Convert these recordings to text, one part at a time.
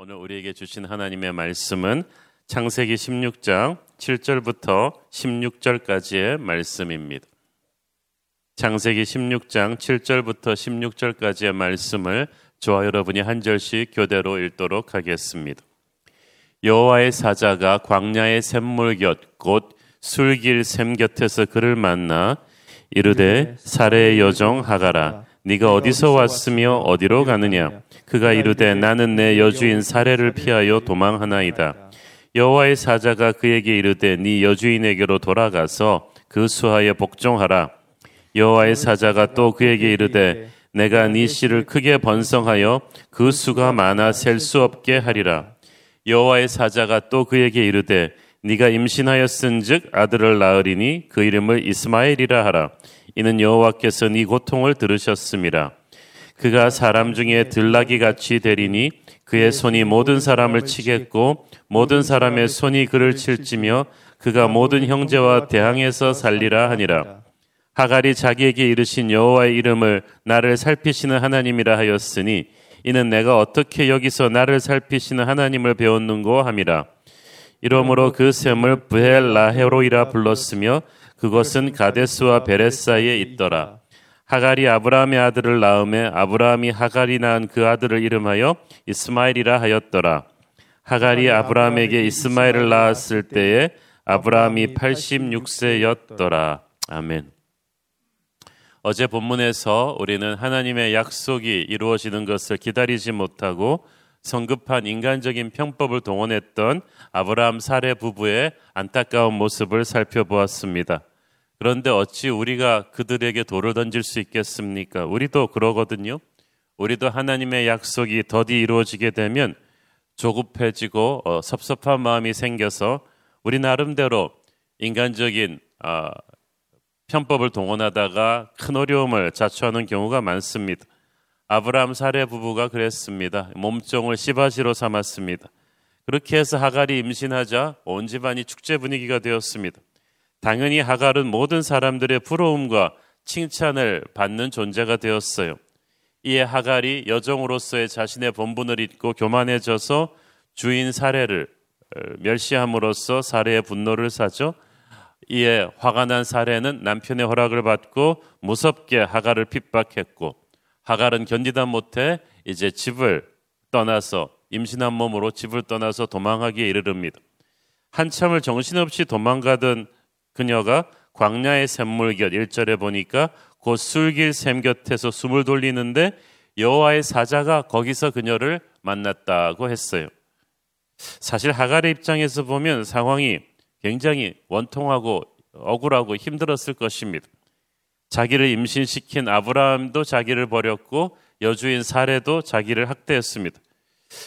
오늘 우리에게 주신 하나님의 말씀은 창세기 16장 7절부터 16절까지의 말씀입니다. 창세기 16장 7절부터 16절까지의 말씀을 저와 여러분이 한 절씩 교대로 읽도록 하겠습니다. 여호와의 사자가 광야의 샘물 곁 곧 술길 샘 곁에서 그를 만나 이르되 사례의 여종 하가라 네가 어디서 왔으며 어디로 가느냐 그가 이르되 나는 내 여주인 사례를 피하여 도망하나이다. 여호와의 사자가 그에게 이르되 네 여주인에게로 돌아가서 그 수하에 복종하라. 여호와의 사자가 또 그에게 이르되 내가 네 씨를 크게 번성하여 그 수가 많아 셀 수 없게 하리라. 여호와의 사자가 또 그에게 이르되 네가 임신하였은즉 아들을 낳으리니 그 이름을 이스마엘이라 하라. 이는 여호와께서 네 고통을 들으셨음이라. 그가 사람 중에 들나귀 같이 되리니 그의 손이 모든 사람을 치겠고 모든 사람의 손이 그를 칠지며 그가 모든 형제와 대항해서 살리라 하니라. 하갈이 자기에게 이르신 여호와의 이름을 나를 살피시는 하나님이라 하였으니 이는 내가 어떻게 여기서 나를 살피시는 하나님을 배웠는고 함이라. 이러므로 그 샘을 브헬라헤로이라 불렀으며 그것은 가데스와 베레스 사이에 있더라. 하갈이 아브라함의 아들을 낳음에 아브라함이 하갈이 낳은 그 아들을 이름하여 이스마엘이라 하였더라. 하갈이 아브라함에게 이스마엘을 낳았을 때에 아브라함이 86세였더라. 아멘. 어제 본문에서 우리는 하나님의 약속이 이루어지는 것을 기다리지 못하고 성급한 인간적인 편법을 동원했던 아브라함 사례 부부의 안타까운 모습을 살펴보았습니다. 그런데 어찌 우리가 그들에게 돌을 던질 수 있겠습니까? 우리도 그러거든요. 우리도 하나님의 약속이 더디 이루어지게 되면 조급해지고 어, 섭섭한 마음이 생겨서 우리 나름대로 인간적인 어, 편법을 동원하다가 큰 어려움을 자초하는 경우가 많습니다. 아브라함 사례 부부가 그랬습니다. 몸종을 씨바지로 삼았습니다. 그렇게 해서 하갈이 임신하자 온 집안이 축제 분위기가 되었습니다. 당연히 하갈은 모든 사람들의 부러움과 칭찬을 받는 존재가 되었어요. 이에 하갈이 여종으로서의 자신의 본분을 잊고 교만해져서 주인 사례를 어, 멸시함으로써 사례의 분노를 사죠. 이에 화가 난 사례는 남편의 허락을 받고 무섭게 하갈을 핍박했고 하갈은 견디다 못해 이제 집을 떠나서 임신한 몸으로 집을 떠나서 도망하기에 이르릅니다. 한참을 정신없이 도망가던 그녀가 광야의 샘물 곁 1절에 보니까 곧 술길 샘 곁에서 숨을 돌리는데 여호와의 사자가 거기서 그녀를 만났다고 했어요. 사실 하갈의 입장에서 보면 상황이 굉장히 원통하고 억울하고 힘들었을 것입니다. 자기를 임신시킨 아브라함도 자기를 버렸고 여주인 사례도 자기를 학대했습니다.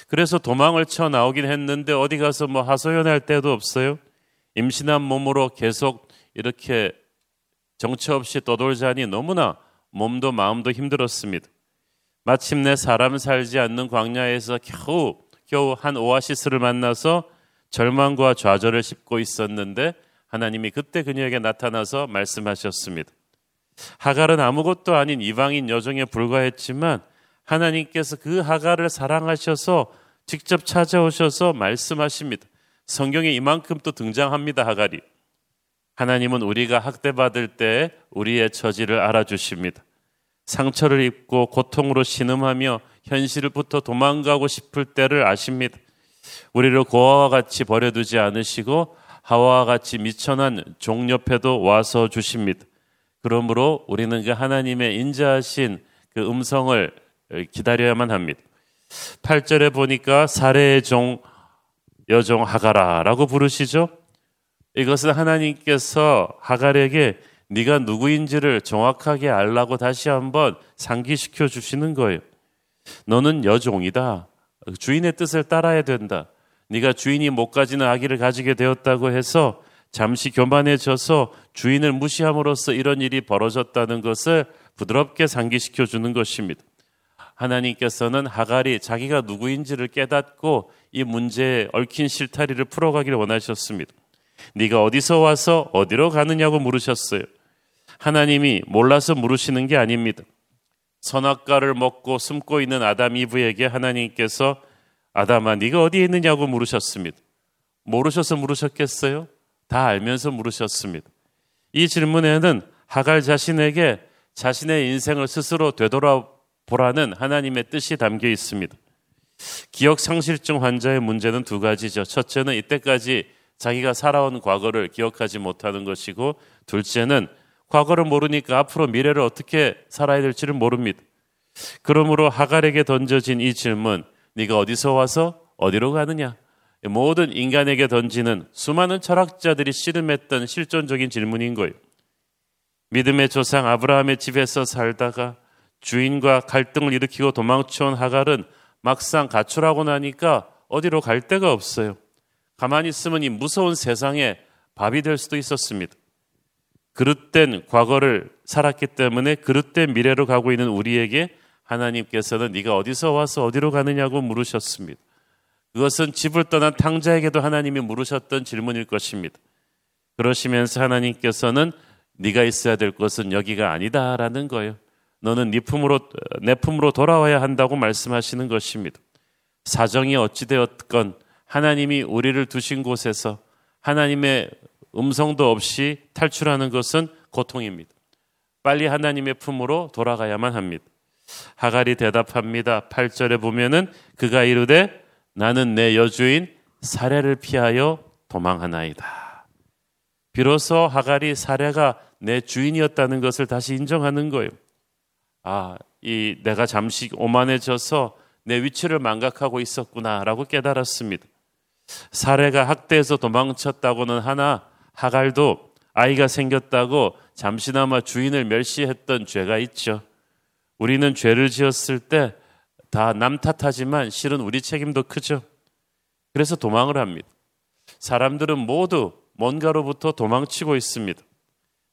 그래서 도망을 쳐 나오긴 했는데 어디 가서 뭐 하소연할 데도 없어요. 임신한 몸으로 계속 이렇게 정처 없이 떠돌자니 너무나 몸도 마음도 힘들었습니다. 마침내 사람 살지 않는 광야에서 겨우 겨우 한 오아시스를 만나서 절망과 좌절을 씹고 있었는데 하나님이 그때 그녀에게 나타나서 말씀하셨습니다. 하갈은 아무것도 아닌 이방인 여종에 불과했지만 하나님께서 그 하갈을 사랑하셔서 직접 찾아오셔서 말씀하십니다. 성경에 이만큼 또 등장합니다, 하갈이. 하나님은 우리가 학대받을 때 우리의 처지를 알아주십니다. 상처를 입고 고통으로 신음하며 현실부터 도망가고 싶을 때를 아십니다. 우리를 고아와 같이 버려두지 않으시고 하와와 같이 미천한 종 옆에도 와서 주십니다. 그러므로 우리는 그 하나님의 인자하신 그 음성을 기다려야만 합니다. 8절에 보니까 사례의 종 여종 하가라라고 부르시죠. 이것은 하나님께서 하갈에게 네가 누구인지를 정확하게 알라고 다시 한번 상기시켜 주시는 거예요. 너는 여종이다. 주인의 뜻을 따라야 된다. 네가 주인이 못 가지는 아기를 가지게 되었다고 해서 잠시 교만해져서 주인을 무시함으로써 이런 일이 벌어졌다는 것을 부드럽게 상기시켜 주는 것입니다. 하나님께서는 하갈이 자기가 누구인지를 깨닫고 이 문제에 얽힌 실타리를 풀어가기를 원하셨습니다. 네가 어디서 와서 어디로 가느냐고 물으셨어요. 하나님이 몰라서 물으시는 게 아닙니다. 선악과를 먹고 숨고 있는 아담 이브에게 하나님께서 아담아 네가 어디에 있느냐고 물으셨습니다. 모르셔서 물으셨겠어요? 다 알면서 물으셨습니다. 이 질문에는 하갈 자신에게 자신의 인생을 스스로 되돌아보라는 하나님의 뜻이 담겨 있습니다. 기억 상실증 환자의 문제는 두 가지죠. 첫째는 이때까지 자기가 살아온 과거를 기억하지 못하는 것이고, 둘째는 과거를 모르니까 앞으로 미래를 어떻게 살아야 될지를 모릅니다. 그러므로 하갈에게 던져진 이 질문, 네가 어디서 와서 어디로 가느냐? 모든 인간에게 던지는 수많은 철학자들이 씨름했던 실존적인 질문인 거예요. 믿음의 조상 아브라함의 집에서 살다가 주인과 갈등을 일으키고 도망쳐온 하갈은 막상 가출하고 나니까 어디로 갈 데가 없어요. 가만히 있으면 이 무서운 세상에 밥이 될 수도 있었습니다. 그릇된 과거를 살았기 때문에 그릇된 미래로 가고 있는 우리에게 하나님께서는 네가 어디서 와서 어디로 가느냐고 물으셨습니다. 그것은 집을 떠난 탕자에게도 하나님이 물으셨던 질문일 것입니다. 그러시면서 하나님께서는 네가 있어야 될 것은 여기가 아니다라는 거예요. 너는 네 품으로 내 품으로 돌아와야 한다고 말씀하시는 것입니다. 사정이 어찌 되었건 하나님이 우리를 두신 곳에서 하나님의 음성도 없이 탈출하는 것은 고통입니다. 빨리 하나님의 품으로 돌아가야만 합니다. 하갈이 대답합니다. 8절에 보면은 그가 이르되 나는 내 여주인 사례를 피하여 도망하나이다. 비로소 하갈이 사례가 내 주인이었다는 것을 다시 인정하는 거예요. 아, 이 내가 잠시 오만해져서 내 위치를 망각하고 있었구나라고 깨달았습니다. 사례가 학대에서 도망쳤다고는 하나 하갈도 아이가 생겼다고 잠시나마 주인을 멸시했던 죄가 있죠. 우리는 죄를 지었을 때 다 남 탓하지만 실은 우리 책임도 크죠. 그래서 도망을 합니다. 사람들은 모두 뭔가로부터 도망치고 있습니다.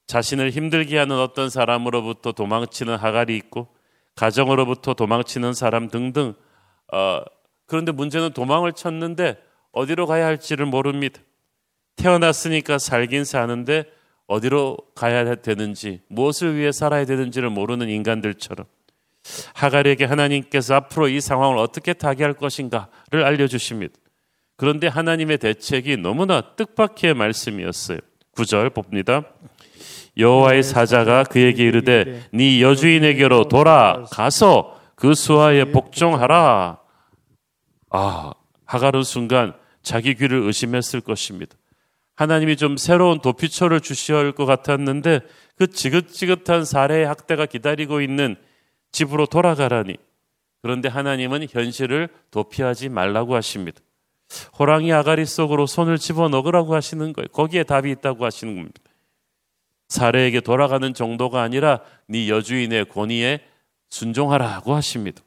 자신을 힘들게 하는 어떤 사람으로부터 도망치는 하갈이 있고 가정으로부터 도망치는 사람 등등. 어, 그런데 문제는 도망을 쳤는데 어디로 가야 할지를 모릅니다. 태어났으니까 살긴 사는데 어디로 가야 되는지 무엇을 위해 살아야 되는지를 모르는 인간들처럼 하갈에게 하나님께서 앞으로 이 상황을 어떻게 타개할 것인가를 알려주십니다. 그런데 하나님의 대책이 너무나 뜻밖의 말씀이었어요. 9절 봅니다. 여호와의 사자가 그에게 이르되 네 여주인에게로 돌아가서 그 수하에 복종하라. 아, 하갈은 순간 자기 귀를 의심했을 것입니다. 하나님이 좀 새로운 도피처를 주셔야 할 것 같았는데 그 지긋지긋한 사례의 학대가 기다리고 있는 집으로 돌아가라니. 그런데 하나님은 현실을 도피하지 말라고 하십니다. 호랑이 아가리 속으로 손을 집어 넣으라고 하시는 거예요. 거기에 답이 있다고 하시는 겁니다. 사례에게 돌아가는 정도가 아니라 네 여주인의 권위에 순종하라고 하십니다.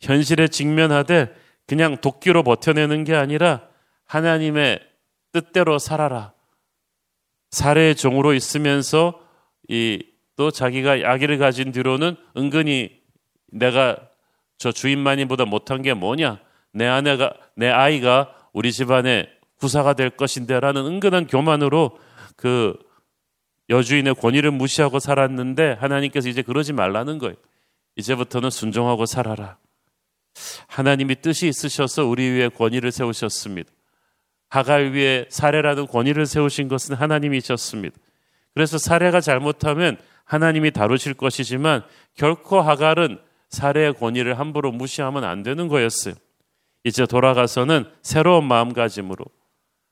현실에 직면하되 그냥 도끼로 버텨내는 게 아니라 하나님의 뜻대로 살아라. 사례의 종으로 있으면서 이 또 자기가 아기를 가진 뒤로는 은근히 내가 저 주인만이보다 못한 게 뭐냐? 내 아내가 내 아이가 우리 집안의 구사가 될 것인데라는 은근한 교만으로 그 여주인의 권위를 무시하고 살았는데 하나님께서 이제 그러지 말라는 거예요. 이제부터는 순종하고 살아라. 하나님이 뜻이 있으셔서 우리 위에 권위를 세우셨습니다. 하갈 위에 사례라는 권위를 세우신 것은 하나님이셨습니다. 그래서 사례가 잘못하면 하나님이 다루실 것이지만 결코 하갈은 사례의 권위를 함부로 무시하면 안 되는 거였어요. 이제 돌아가서는 새로운 마음가짐으로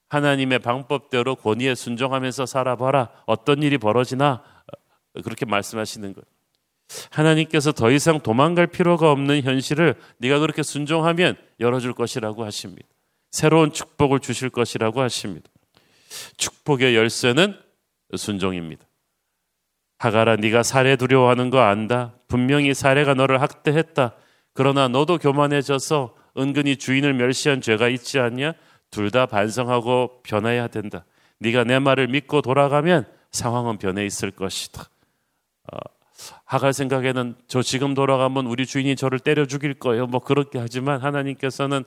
하나님의 방법대로 권위에 순종하면서 살아봐라. 어떤 일이 벌어지나 그렇게 말씀하시는 거예요. 하나님께서 더 이상 도망갈 필요가 없는 현실을 네가 그렇게 순종하면 열어줄 것이라고 하십니다. 새로운 축복을 주실 것이라고 하십니다. 축복의 열쇠는 순종입니다. 하가라 네가 살해 두려워하는 거 안다. 분명히 살해가 너를 학대했다. 그러나 너도 교만해져서 은근히 주인을 멸시한 죄가 있지 않냐? 둘 다 반성하고 변해야 된다. 네가 내 말을 믿고 돌아가면 상황은 변해 있을 것이다. 어, 하갈 생각에는 저 지금 돌아가면 우리 주인이 저를 때려 죽일 거예요. 뭐 그렇게 하지만 하나님께서는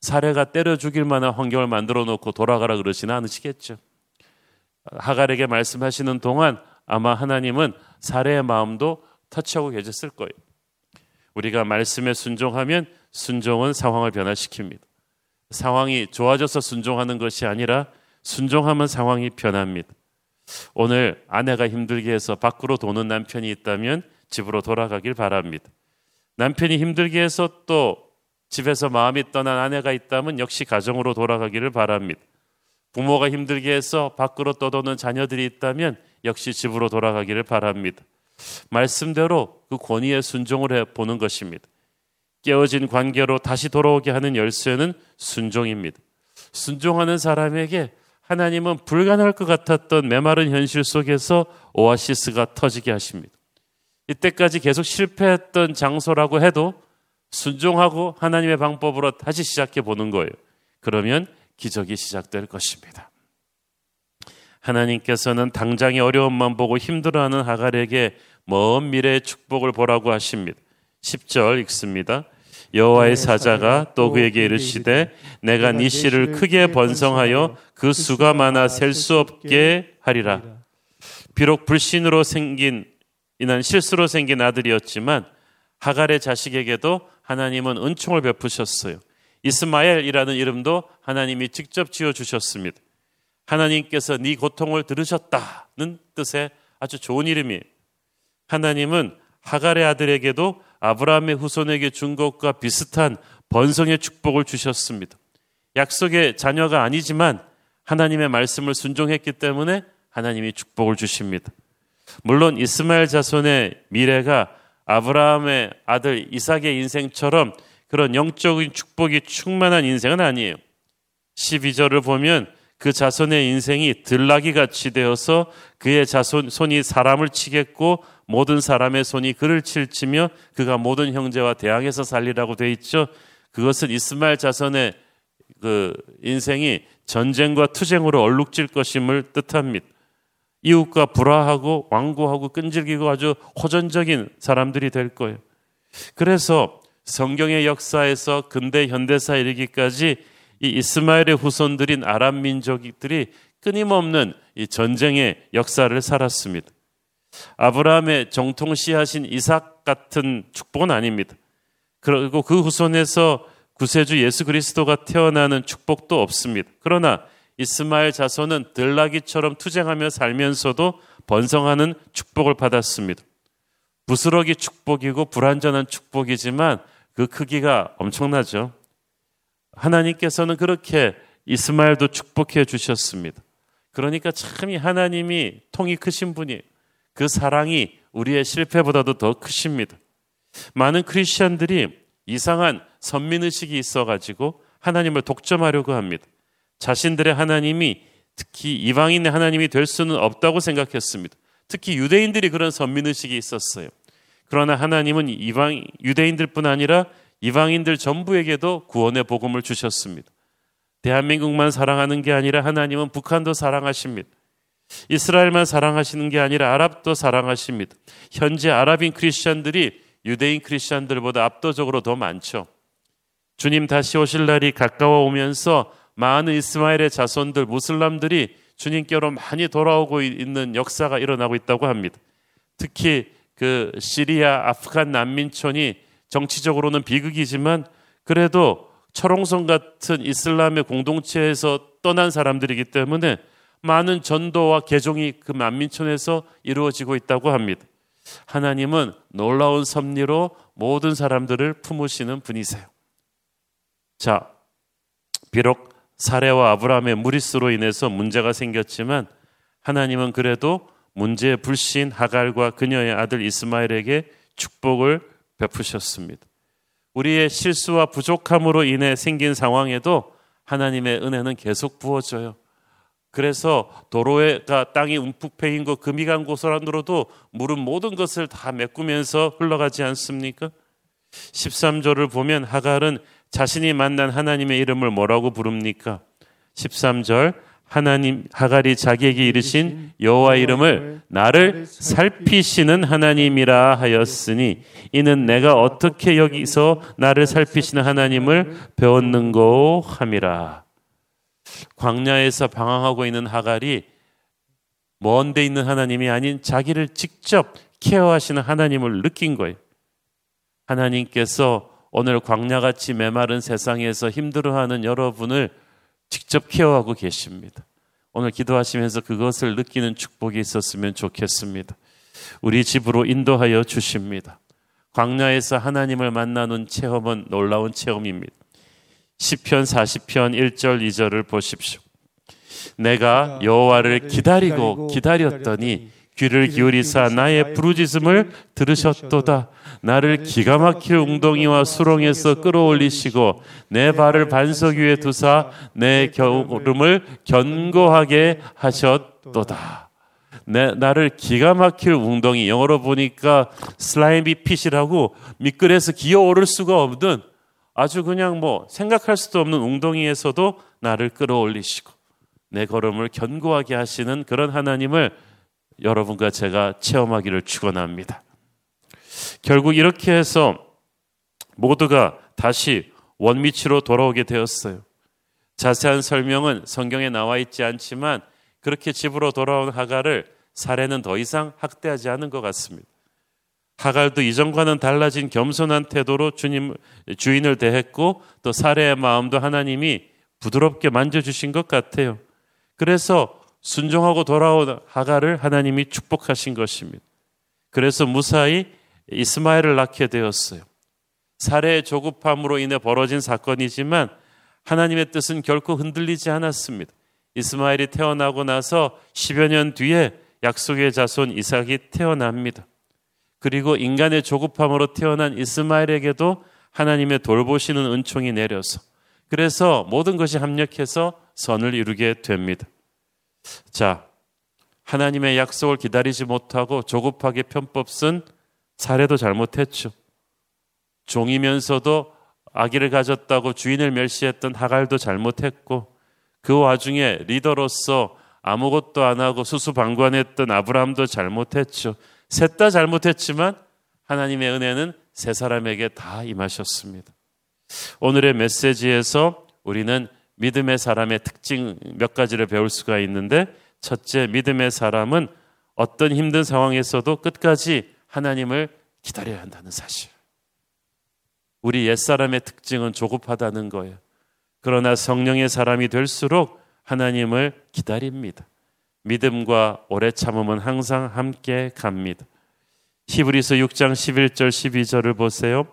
사례가 때려 죽일 만한 환경을 만들어 놓고 돌아가라 그러시는 않으시겠죠. 하갈에게 말씀하시는 동안 아마 하나님은 사례의 마음도 터치하고 계셨을 거예요. 우리가 말씀에 순종하면 순종은 상황을 변화시킵니다. 상황이 좋아져서 순종하는 것이 아니라 순종하면 상황이 변합니다. 오늘 아내가 힘들게 해서 밖으로 도는 남편이 있다면 집으로 돌아가길 바랍니다. 남편이 힘들게 해서 또 집에서 마음이 떠난 아내가 있다면 역시 가정으로 돌아가기를 바랍니다. 부모가 힘들게 해서 밖으로 떠도는 자녀들이 있다면 역시 집으로 돌아가기를 바랍니다. 말씀대로 그 권위에 순종을 해 보는 것입니다. 깨어진 관계로 다시 돌아오게 하는 열쇠는 순종입니다. 순종하는 사람에게 하나님은 불가능할 것 같았던 메마른 현실 속에서 오아시스가 터지게 하십니다. 이때까지 계속 실패했던 장소라고 해도 순종하고 하나님의 방법으로 다시 시작해 보는 거예요. 그러면 기적이 시작될 것입니다. 하나님께서는 당장의 어려움만 보고 힘들어하는 하갈에게 먼 미래의 축복을 보라고 하십니다. 10절 읽습니다. 여호와의 사자가 또 그에게 이르시되 내가 네 씨를 크게 번성하여 그 수가 많아 셀 수 없게 하리라. 비록 불신으로 생긴 이난 실수로 생긴 아들이었지만 하갈의 자식에게도 하나님은 은총을 베푸셨어요. 이스마엘이라는 이름도 하나님이 직접 지어 주셨습니다. 하나님께서 네 고통을 들으셨다는 뜻의 아주 좋은 이름이에요. 하나님은 하갈의 아들에게도 아브라함의 후손에게 준 것과 비슷한 번성의 축복을 주셨습니다. 약속의 자녀가 아니지만 하나님의 말씀을 순종했기 때문에 하나님이 축복을 주십니다. 물론 이스마엘 자손의 미래가 아브라함의 아들 이삭의 인생처럼 그런 영적인 축복이 충만한 인생은 아니에요. 12절을 보면 그 자손의 인생이 들나귀 같이 되어서 그의 자손 손이 사람을 치겠고 모든 사람의 손이 그를 칠치며 그가 모든 형제와 대항해서 살리라고 돼 있죠. 그것은 이스마엘 자손의 그 인생이 전쟁과 투쟁으로 얼룩질 것임을 뜻합니다. 이웃과 불화하고 완고하고 끈질기고 아주 호전적인 사람들이 될 거예요. 그래서 성경의 역사에서 근대 현대사 이르기까지 이 이스마엘의 후손들인 아랍 민족들이 끊임없는 이 전쟁의 역사를 살았습니다. 아브라함의 정통시하신 이삭 같은 축복은 아닙니다. 그리고 그 후손에서 구세주 예수 그리스도가 태어나는 축복도 없습니다. 그러나 이스마엘 자손은 들나귀처럼 투쟁하며 살면서도 번성하는 축복을 받았습니다. 부스러기 축복이고 불완전한 축복이지만 그 크기가 엄청나죠. 하나님께서는 그렇게 이스마엘도 축복해 주셨습니다. 그러니까 참 이 하나님이 통이 크신 분이 그 사랑이 우리의 실패보다도 더 크십니다. 많은 크리스천들이 이상한 선민의식이 있어가지고 하나님을 독점하려고 합니다. 자신들의 하나님이 특히 이방인의 하나님이 될 수는 없다고 생각했습니다. 특히 유대인들이 그런 선민의식이 있었어요. 그러나 하나님은 이방 유대인들뿐 아니라 이방인들 전부에게도 구원의 복음을 주셨습니다. 대한민국만 사랑하는 게 아니라 하나님은 북한도 사랑하십니다. 이스라엘만 사랑하시는 게 아니라 아랍도 사랑하십니다. 현재 아랍인 크리스천들이 유대인 크리스천들보다 압도적으로 더 많죠. 주님 다시 오실 날이 가까워 오면서 많은 이스마엘의 자손들 무슬람들이 주님께로 많이 돌아오고 있는 역사가 일어나고 있다고 합니다. 특히 그 시리아 아프간 난민촌이 정치적으로는 비극이지만 그래도 철옹성 같은 이슬람의 공동체에서 떠난 사람들이기 때문에 많은 전도와 개종이 그 만민촌에서 이루어지고 있다고 합니다. 하나님은 놀라운 섭리로 모든 사람들을 품으시는 분이세요. 자, 비록 사례와 아브라함의 무리수로 인해서 문제가 생겼지만 하나님은 그래도 문제의 불신 하갈과 그녀의 아들 이스마엘에게 축복을 베푸셨습니다. 우리의 실수와 부족함으로 인해 생긴 상황에도 하나님의 은혜는 계속 부어져요. 그래서 도로가 땅이 움푹 패인 것 금이 간 곳으로도 물은 모든 것을 다 메꾸면서 흘러가지 않습니까? 13절을 보면 하갈은 자신이 만난 하나님의 이름을 뭐라고 부릅니까? 13절 하나님 하갈이 자기에게 이르신 여호와 이름을 나를 살피시는 하나님이라 하였으니 이는 내가 어떻게 여기서 나를 살피시는 하나님을 배웠는고 함이라. 광야에서 방황하고 있는 하갈이 먼데 있는 하나님이 아닌 자기를 직접 케어하시는 하나님을 느낀 거예요. 하나님께서 오늘 광야같이 메마른 세상에서 힘들어하는 여러분을 직접 케어하고 계십니다. 오늘 기도하시면서 그것을 느끼는 축복이 있었으면 좋겠습니다. 우리 집으로 인도하여 주십니다. 광야에서 하나님을 만나는 체험은 놀라운 체험입니다. 시편 40편 1절 2절을 보십시오. 내가 여호와를 기다리고 기다렸더니 귀를 기울이사 나의 부르짖음을 들으셨도다. 나를 기가 막힐 웅덩이와 수렁에서 끌어올리시고 내 발을 반석 위에 두사 내 겨울음을 견고하게 하셨도다. 내, 나를 기가 막힐 웅덩이 영어로 보니까 슬라임비 핏이라고 미끌에서 기어오를 수가 없는 아주 그냥 뭐 생각할 수도 없는 웅덩이에서도 나를 끌어올리시고 내 걸음을 견고하게 하시는 그런 하나님을 여러분과 제가 체험하기를 축원합니다. 결국 이렇게 해서 모두가 다시 원위치로 돌아오게 되었어요. 자세한 설명은 성경에 나와 있지 않지만 그렇게 집으로 돌아온 하갈을 사례는 더 이상 학대하지 않은 것 같습니다. 하갈도 이전과는 달라진 겸손한 태도로 주님 주인을 대했고 또 사례의 마음도 하나님이 부드럽게 만져주신 것 같아요. 그래서 순종하고 돌아온 하갈을 하나님이 축복하신 것입니다. 그래서 무사히 이스마엘을 낳게 되었어요. 사례의 조급함으로 인해 벌어진 사건이지만 하나님의 뜻은 결코 흔들리지 않았습니다. 이스마엘이 태어나고 나서 10여 년 뒤에 약속의 자손 이삭이 태어납니다. 그리고 인간의 조급함으로 태어난 이스마엘에게도 하나님의 돌보시는 은총이 내려서 그래서 모든 것이 합력해서 선을 이루게 됩니다. 자, 하나님의 약속을 기다리지 못하고 조급하게 편법 쓴 사례도 잘못했죠. 종이면서도 아기를 가졌다고 주인을 멸시했던 하갈도 잘못했고 그 와중에 리더로서 아무것도 안 하고 수수방관했던 아브라함도 잘못했죠. 셋 다 잘못했지만 하나님의 은혜는 세 사람에게 다 임하셨습니다. 오늘의 메시지에서 우리는 믿음의 사람의 특징 몇 가지를 배울 수가 있는데 첫째 믿음의 사람은 어떤 힘든 상황에서도 끝까지 하나님을 기다려야 한다는 사실. 우리 옛사람의 특징은 조급하다는 거예요. 그러나 성령의 사람이 될수록 하나님을 기다립니다. 믿음과 오래 참음은 항상 함께 갑니다. 히브리서 6장 11절 12절을 보세요.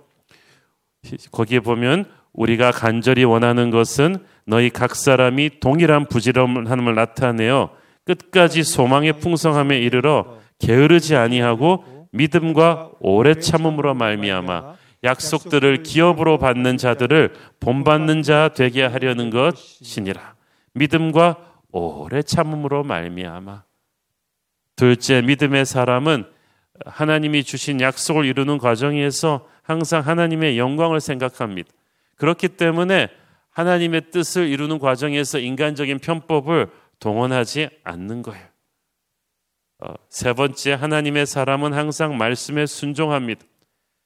거기에 보면 우리가 간절히 원하는 것은 너희 각 사람이 동일한 부지런함을 나타내어 끝까지 소망의 풍성함에 이르러 게으르지 아니하고 믿음과 오래 참음으로 말미암아 약속들을 기업으로 받는 자들을 본받는 자 되게 하려는 것이니라. 믿음과 오래 참음으로 말미암아. 둘째 믿음의 사람은 하나님이 주신 약속을 이루는 과정에서 항상 하나님의 영광을 생각합니다. 그렇기 때문에 하나님의 뜻을 이루는 과정에서 인간적인 편법을 동원하지 않는 거예요. 어, 세 번째, 하나님의 사람은 항상 말씀에 순종합니다.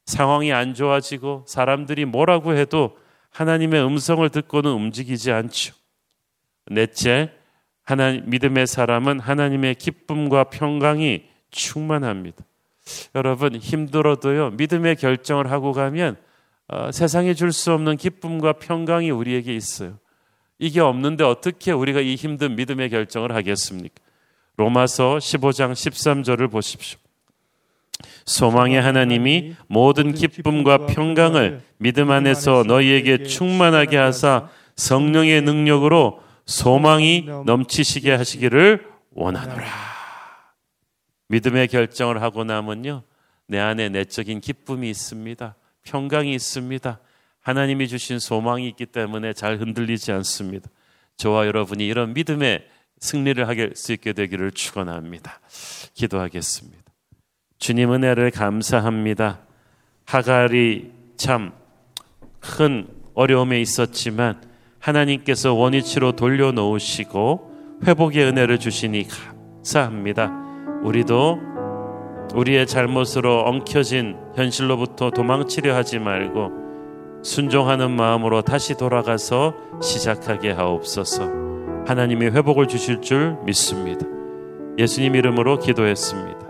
상황이 안 좋아지고 사람들이 뭐라고 해도 하나님의 음성을 듣고는 움직이지 않죠. 넷째, 하나님, 믿음의 사람은 하나님의 기쁨과 평강이 충만합니다. 여러분, 힘들어도요, 믿음의 결정을 하고 가면 어, 세상에 줄수 없는 기쁨과 평강이 우리에게 있어요. 이게 없는데 어떻게 우리가 이 힘든 믿음의 결정을 하겠습니까? 로마서 15장 13절을 보십시오. 소망의 하나님이 모든 기쁨과 평강을 믿음 안에서 너희에게 충만하게 하사 성령의 능력으로 소망이 넘치시게 하시기를 원하노라. 믿음의 결정을 하고 나면요. 내 안에 내적인 기쁨이 있습니다. 평강이 있습니다. 하나님이 주신 소망이 있기 때문에 잘 흔들리지 않습니다. 저와 여러분이 이런 믿음의 승리를 할 수 있게 되기를 축원합니다. 기도하겠습니다. 주님 은혜를 감사합니다. 하갈이 참 큰 어려움에 있었지만 하나님께서 원위치로 돌려놓으시고 회복의 은혜를 주시니 감사합니다. 우리도 우리의 잘못으로 엉켜진 현실로부터 도망치려 하지 말고 순종하는 마음으로 다시 돌아가서 시작하게 하옵소서. 하나님이 회복을 주실 줄 믿습니다. 예수님 이름으로 기도했습니다.